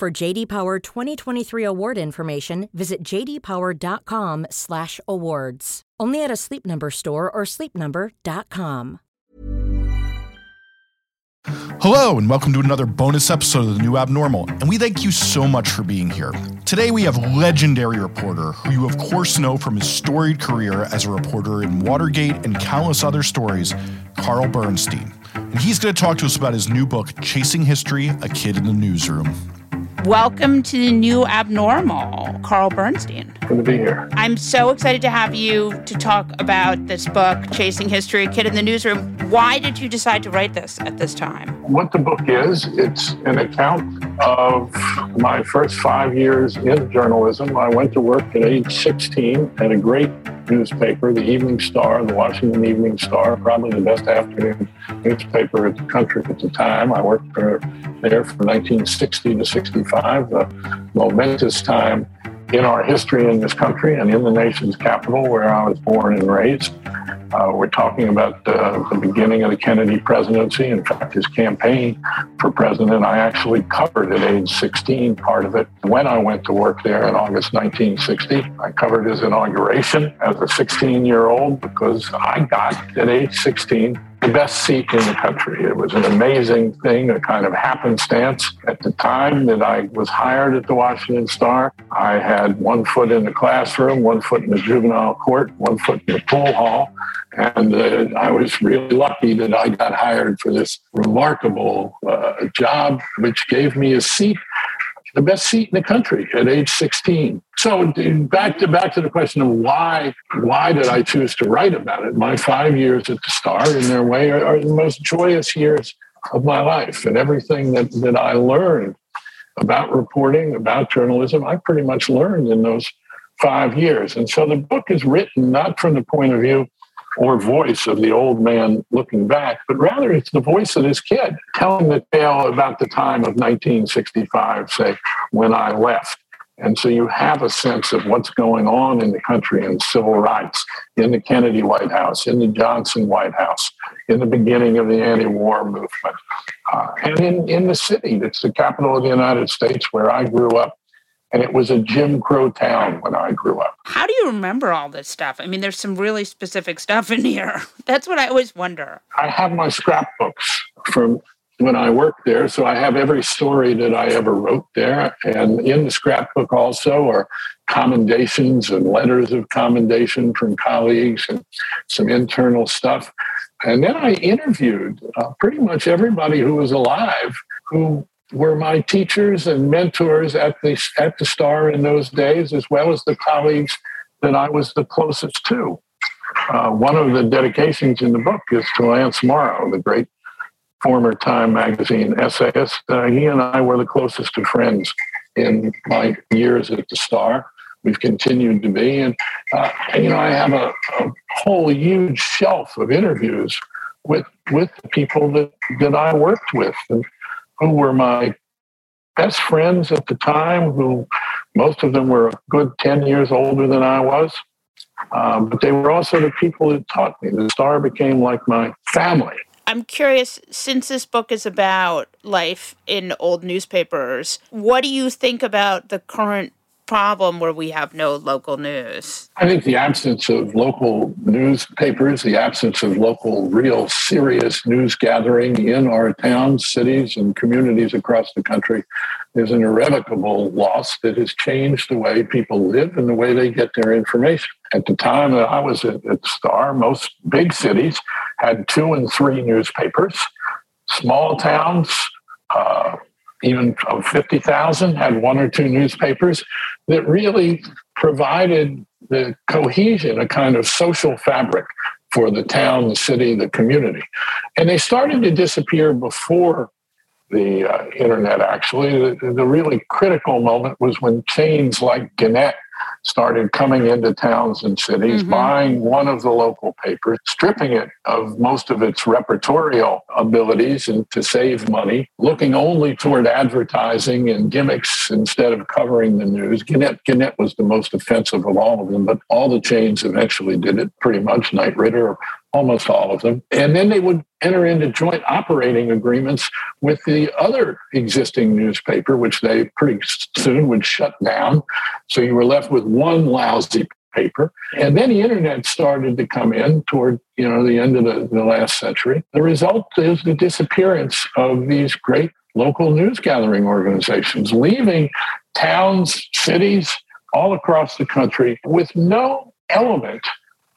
For JD Power 2023 award information, visit jdpower.com/awards. Only at a Sleep Number store or sleepnumber.com. Hello, and welcome to another bonus episode of The New Abnormal, and we thank you so much for being here. Today we have legendary reporter, who you of course know from his storied career as a reporter in Watergate and countless other stories, Carl Bernstein. And he's going to talk to us about his new book, Chasing History A Kid in the Newsroom. Welcome to the new abnormal, Carl Bernstein. Good to be here. I'm so excited to have you to talk about this book, Chasing History, A Kid in the Newsroom. Why did you decide to write this at this time? What the book is, it's an account of my first five years in journalism. I went to work at age 16 at a great newspaper, the Evening Star, the Washington Evening Star, probably the best afternoon newspaper in the country at the time. I worked for, there from 1960 to 65, a momentous time in our history in this country and in the nation's capital where I was born and raised. Uh, we're talking about uh, the beginning of the Kennedy presidency. In fact, his campaign for president, I actually covered at age 16 part of it when I went to work there in August 1960. I covered his inauguration as a 16 year old because I got at age 16 the best seat in the country. It was an amazing thing, a kind of happenstance. At the time that I was hired at the Washington Star, I had one foot in the classroom, one foot in the juvenile court, one foot in the pool hall. And uh, I was really lucky that I got hired for this remarkable uh, job, which gave me a seat the best seat in the country at age 16. So back to back to the question of why why did I choose to write about it? My five years at the Star, in their way, are, are the most joyous years of my life, and everything that that I learned about reporting, about journalism, I pretty much learned in those five years. And so the book is written not from the point of view or voice of the old man looking back, but rather it's the voice of this kid telling the tale about the time of 1965, say, when I left. And so you have a sense of what's going on in the country in civil rights, in the Kennedy White House, in the Johnson White House, in the beginning of the anti war movement, uh, and in, in the city that's the capital of the United States where I grew up and it was a Jim Crow town when I grew up. How do you remember all this stuff? I mean, there's some really specific stuff in here. That's what I always wonder. I have my scrapbooks from when I worked there, so I have every story that I ever wrote there. And in the scrapbook also are commendations and letters of commendation from colleagues and some internal stuff. And then I interviewed uh, pretty much everybody who was alive who were my teachers and mentors at the at the Star in those days, as well as the colleagues that I was the closest to. Uh, one of the dedications in the book is to Lance Morrow, the great former Time magazine essayist. Uh, he and I were the closest of friends in my years at the Star. We've continued to be, and, uh, you know, I have a, a whole huge shelf of interviews with with the people that that I worked with. And, who were my best friends at the time, who most of them were a good 10 years older than I was. Um, but they were also the people that taught me. The star became like my family. I'm curious, since this book is about life in old newspapers, what do you think about the current problem where we have no local news? I think the absence of local newspapers, the absence of local, real, serious news gathering in our towns, cities, and communities across the country is an irrevocable loss that has changed the way people live and the way they get their information. At the time that I was at, Star, most big cities had two and three newspapers. Small towns, uh, even of 50,000, had one or two newspapers that really provided the cohesion, a kind of social fabric for the town, the city, the community. And they started to disappear before the uh, internet, actually. The, the, really critical moment was when chains like Gannett started coming into towns and cities, mm-hmm. buying one of the local papers, stripping it of most of its reportorial abilities and to save money, looking only toward advertising and gimmicks instead of covering the news. Gannett, Gannett was the most offensive of all of them, but all the chains eventually did it pretty much. Knight Ridder almost all of them. And then they would enter into joint operating agreements with the other existing newspaper, which they pretty soon would shut down. So you were left with one lousy paper. And then the internet started to come in toward, you know, the end of the, the last century. The result is the disappearance of these great local news gathering organizations, leaving towns, cities all across the country with no element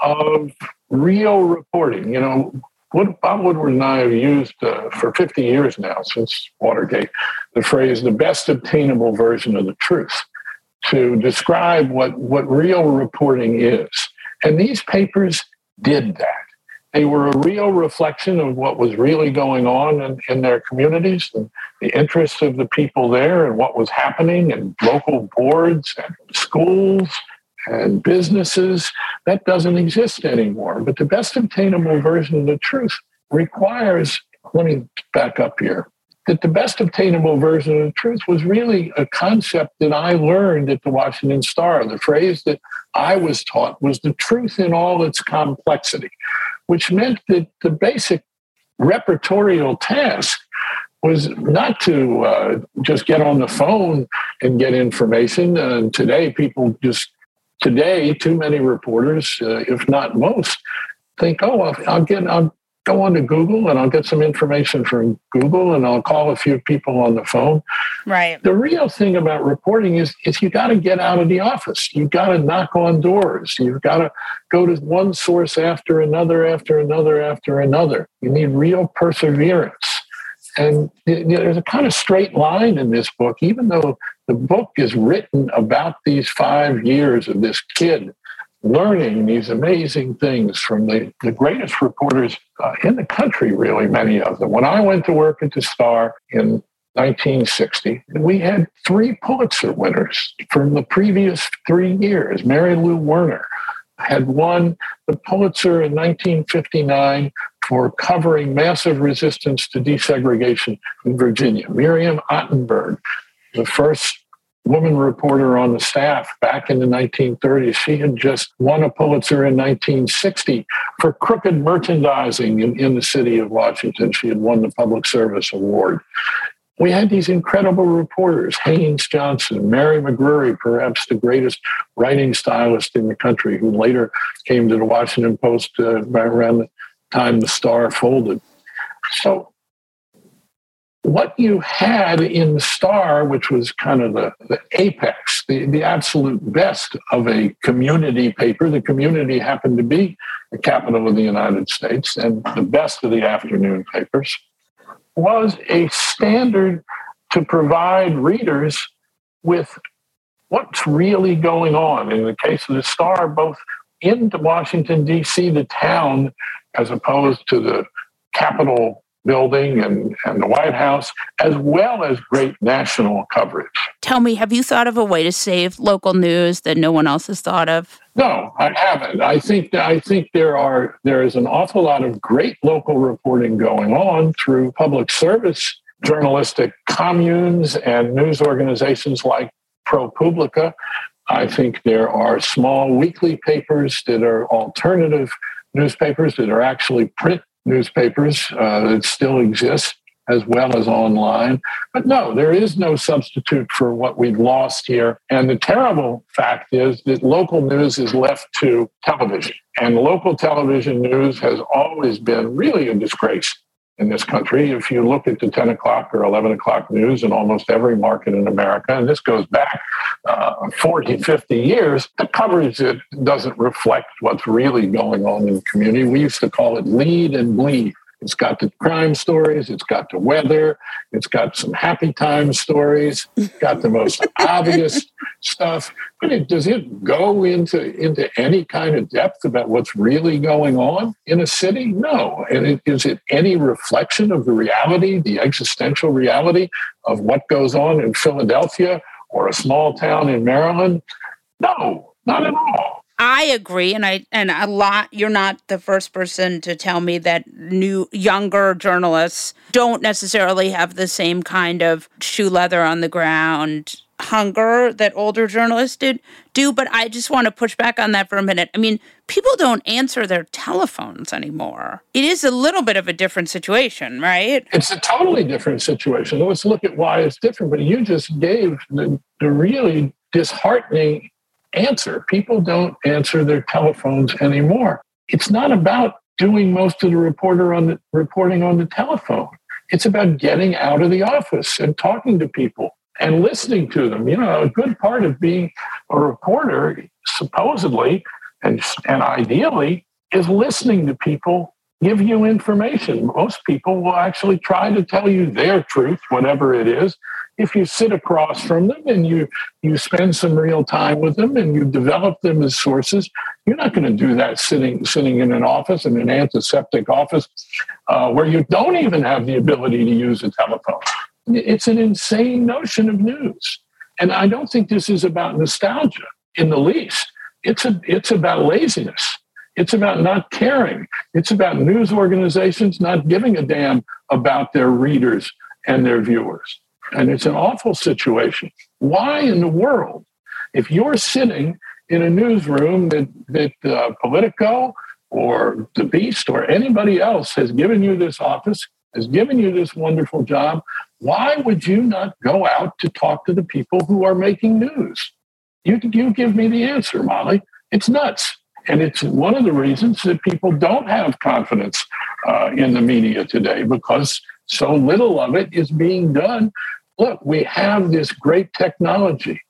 of real reporting. You know, what Bob Woodward and I have used uh, for 50 years now, since Watergate, the phrase the best obtainable version of the truth to describe what, what real reporting is. And these papers did that. They were a real reflection of what was really going on in, in their communities and the interests of the people there and what was happening in local boards and schools and businesses. That doesn't exist anymore. But the best obtainable version of the truth requires, let me back up here, that the best obtainable version of the truth was really a concept that I learned at the Washington Star. The phrase that I was taught was the truth in all its complexity, which meant that the basic reportorial task was not to uh, just get on the phone and get information. Uh, today, people just today, too many reporters, uh, if not most, think, "Oh, I'll, I'll get, I'll go on to Google and I'll get some information from Google and I'll call a few people on the phone." Right. The real thing about reporting is, is you got to get out of the office. You got to knock on doors. You've got to go to one source after another, after another, after another. You need real perseverance. And you know, there's a kind of straight line in this book, even though the book is written about these five years of this kid learning these amazing things from the, the greatest reporters uh, in the country, really, many of them. When I went to work at the Star in 1960, we had three Pulitzer winners from the previous three years. Mary Lou Werner had won the Pulitzer in 1959 for covering massive resistance to desegregation in Virginia. Miriam Ottenberg, the first woman reporter on the staff back in the 1930s. She had just won a Pulitzer in 1960 for crooked merchandising in, in the city of Washington. She had won the Public Service Award. We had these incredible reporters, Haynes Johnson, Mary McGrory, perhaps the greatest writing stylist in the country, who later came to the Washington Post uh, around the time the Star folded. So what you had in Star, which was kind of the, the apex, the, the absolute best of a community paper, the community happened to be the capital of the United States and the best of the afternoon papers, was a standard to provide readers with what's really going on. In the case of the Star, both into Washington, D.C., the town, as opposed to the capital building and, and the White House, as well as great national coverage. Tell me, have you thought of a way to save local news that no one else has thought of? No, I haven't. I think I think there are there is an awful lot of great local reporting going on through public service journalistic communes and news organizations like ProPublica. I think there are small weekly papers that are alternative newspapers that are actually print newspapers uh, that still exist as well as online. But no, there is no substitute for what we've lost here. And the terrible fact is that local news is left to television. And local television news has always been really a disgrace in this country. If you look at the 10 o'clock or 11 o'clock news in almost every market in America, and this goes back uh, 40, 50 years, the coverage it doesn't reflect what's really going on in the community. We used to call it lead and bleed. It's got the crime stories, it's got the weather, it's got some happy time stories, it's got the most obvious stuff, But does it go into into any kind of depth about what's really going on in a city? No. And it, is it any reflection of the reality, the existential reality of what goes on in Philadelphia or a small town in Maryland? No, not at all. I agree, and I and a lot. You're not the first person to tell me that new younger journalists don't necessarily have the same kind of shoe leather on the ground hunger that older journalists did do but i just want to push back on that for a minute. I mean people don't answer their telephones anymore. It is a little bit of a different situation right? It's a totally different situation. Let's look at why it's different but you just gave the, the really disheartening answer. People don't answer their telephones anymore. It's not about doing most of the reporter on the reporting on the telephone. It's about getting out of the office and talking to people and listening to them. You know, a good part of being a reporter, supposedly and, and ideally, is listening to people give you information. Most people will actually try to tell you their truth, whatever it is. If you sit across from them and you you spend some real time with them and you develop them as sources, you're not going to do that sitting sitting in an office in an antiseptic office uh, where you don't even have the ability to use a telephone. It's an insane notion of news. And I don't think this is about nostalgia in the least. It's, a, it's about laziness. It's about not caring. It's about news organizations not giving a damn about their readers and their viewers. And it's an awful situation. Why in the world, if you're sitting in a newsroom that, that uh, Politico or The Beast or anybody else has given you this office, has given you this wonderful job, why would you not go out to talk to the people who are making news? You, you give me the answer, Molly. It's nuts. And it's one of the reasons that people don't have confidence uh, in the media today because so little of it is being done. Look, we have this great technology.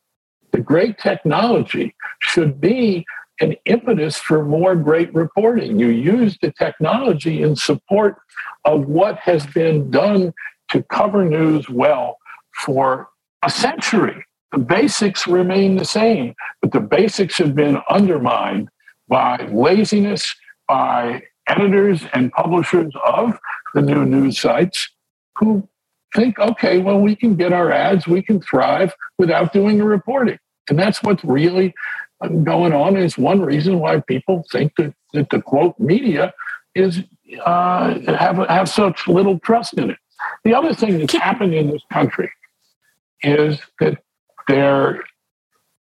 The great technology should be an impetus for more great reporting. You use the technology in support of what has been done to cover news well for a century. The basics remain the same, but the basics have been undermined by laziness, by editors and publishers of the new news sites who think, okay, well, we can get our ads, we can thrive without doing the reporting. And that's what's really going on. Is one reason why people think that, that the quote media is uh, have have such little trust in it. The other thing that's happened in this country is that there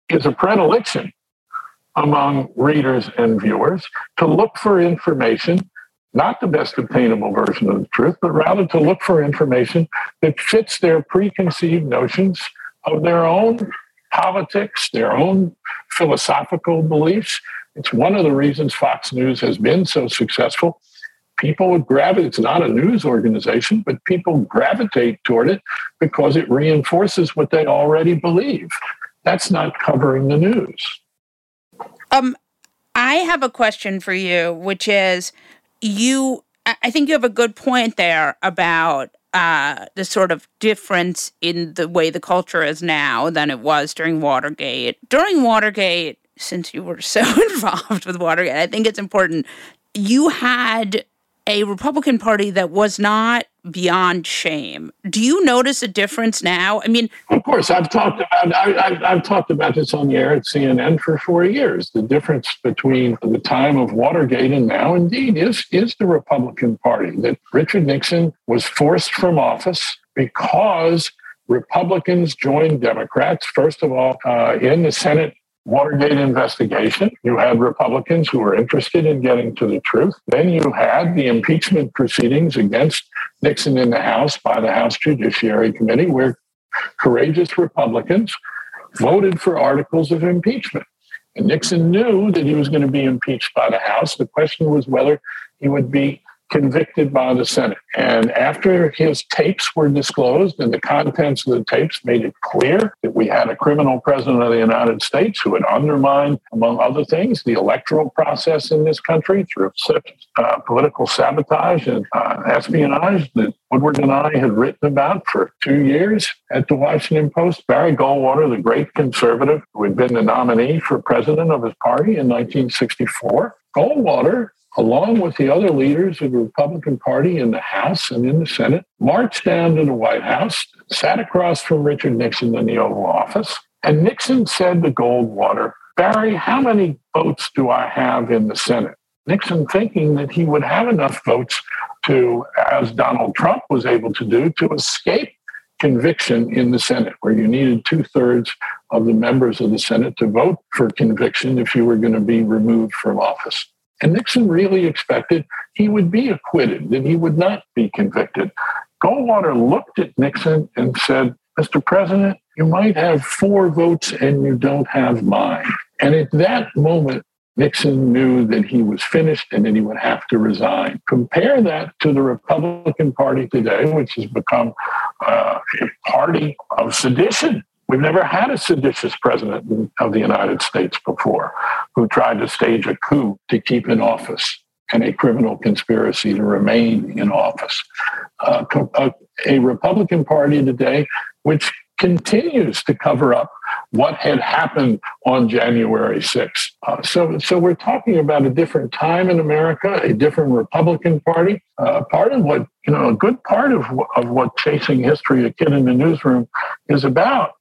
is a predilection among readers and viewers to look for information, not the best obtainable version of the truth, but rather to look for information that fits their preconceived notions of their own politics, their own philosophical beliefs. It's one of the reasons Fox News has been so successful people gravitate. It's not a news organization, but people gravitate toward it because it reinforces what they already believe. That's not covering the news. Um, I have a question for you, which is you. I think you have a good point there about uh, the sort of difference in the way the culture is now than it was during Watergate. During Watergate, since you were so involved with Watergate, I think it's important. You had a Republican Party that was not beyond shame. Do you notice a difference now? I mean, of course, I've talked about I, have talked about this on the air at CNN for four years. The difference between the time of Watergate and now, indeed, is is the Republican Party. That Richard Nixon was forced from office because Republicans joined Democrats. First of all, uh, in the Senate Watergate investigation. You had Republicans who were interested in getting to the truth. Then you had the impeachment proceedings against Nixon in the House by the House Judiciary Committee, where courageous Republicans voted for articles of impeachment. And Nixon knew that he was going to be impeached by the House. The question was whether he would be convicted by the Senate. And after his tapes were disclosed and the contents of the tapes made it clear that we had a criminal president of the United States who had undermined, among other things, the electoral process in this country through uh, political sabotage and uh, espionage that Woodward and I had written about for two years at the Washington Post. Barry Goldwater, the great conservative who had been the nominee for president of his party in 1964, Goldwater along with the other leaders of the Republican Party in the House and in the Senate, marched down to the White House, sat across from Richard Nixon in the Oval Office, and Nixon said to Goldwater, Barry, how many votes do I have in the Senate? Nixon thinking that he would have enough votes to, as Donald Trump was able to do, to escape conviction in the Senate, where you needed two thirds of the members of the Senate to vote for conviction if you were going to be removed from office. And Nixon really expected he would be acquitted, that he would not be convicted. Goldwater looked at Nixon and said, Mr. President, you might have four votes and you don't have mine. And at that moment, Nixon knew that he was finished and that he would have to resign. Compare that to the Republican Party today, which has become uh, a party of sedition. We've never had a seditious president of the United States before who tried to stage a coup to keep in office and a criminal conspiracy to remain in office. Uh, a, a Republican Party today which continues to cover up what had happened on January 6th. Uh, so, so we're talking about a different time in America, a different Republican Party. Uh, part of what, you know, a good part of, of what Chasing History, a kid in the newsroom, is about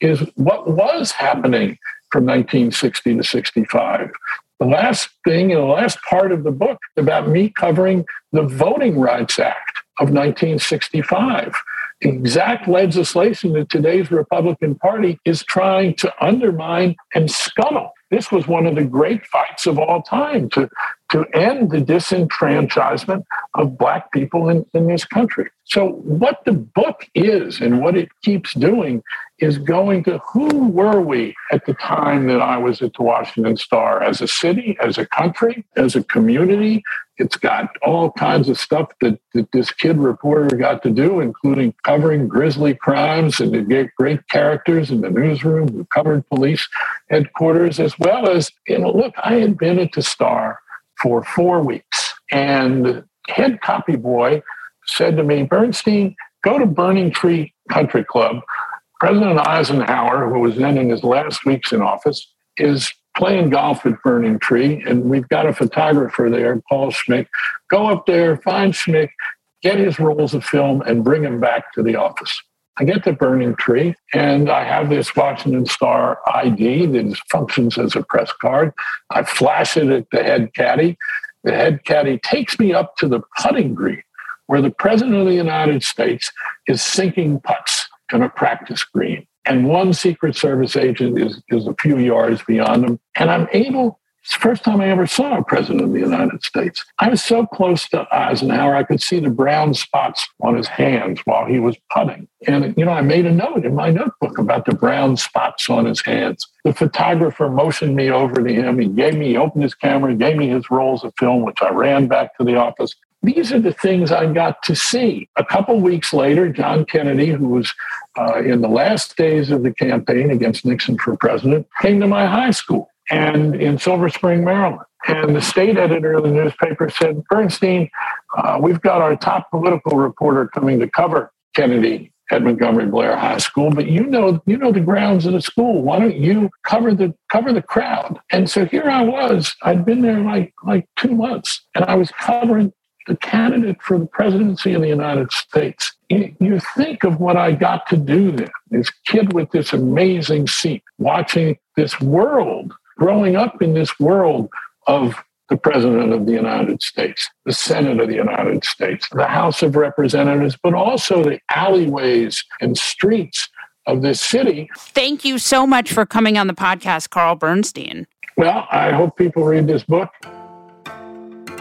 is what was happening from 1960 to 65. The last thing in the last part of the book about me covering the Voting Rights Act of 1965 exact legislation that today's Republican Party is trying to undermine and scuttle. This was one of the great fights of all time to, to end the disenfranchisement of Black people in, in this country. So, what the book is and what it keeps doing is going to who were we at the time that I was at the Washington Star as a city, as a country, as a community. It's got all kinds of stuff that, that this kid reporter got to do, including covering grisly crimes and the great characters in the newsroom who covered police headquarters, as well as, you know, look, I had been at the Star for four weeks, and head copy boy said to me, Bernstein, go to Burning Tree Country Club President Eisenhower, who was then in his last weeks in office, is playing golf at Burning Tree, and we've got a photographer there, Paul Schmick. Go up there, find Schmick, get his rolls of film, and bring him back to the office. I get to Burning Tree, and I have this Washington Star ID that functions as a press card. I flash it at the head caddy. The head caddy takes me up to the putting green where the President of the United States is sinking putts and a practice green. And one Secret Service agent is, is a few yards beyond them. And I'm able, it's the first time I ever saw a president of the United States. I was so close to Eisenhower, I could see the brown spots on his hands while he was putting. And, you know, I made a note in my notebook about the brown spots on his hands. The photographer motioned me over to him. He gave me, he opened his camera, gave me his rolls of film, which I ran back to the office. These are the things I got to see. A couple weeks later, John Kennedy, who was uh, in the last days of the campaign against Nixon for president, came to my high school and in Silver Spring, Maryland. And the state editor of the newspaper said, Bernstein, uh, we've got our top political reporter coming to cover Kennedy at Montgomery Blair High School, but you know you know the grounds of the school. Why don't you cover the cover the crowd? And so here I was. I'd been there like like two months, and I was covering the candidate for the presidency of the United States. You, think of what I got to do then, this kid with this amazing seat, watching this world, growing up in this world of the President of the United States, the Senate of the United States, the House of Representatives, but also the alleyways and streets of this city. Thank you so much for coming on the podcast, Carl Bernstein. Well, I hope people read this book.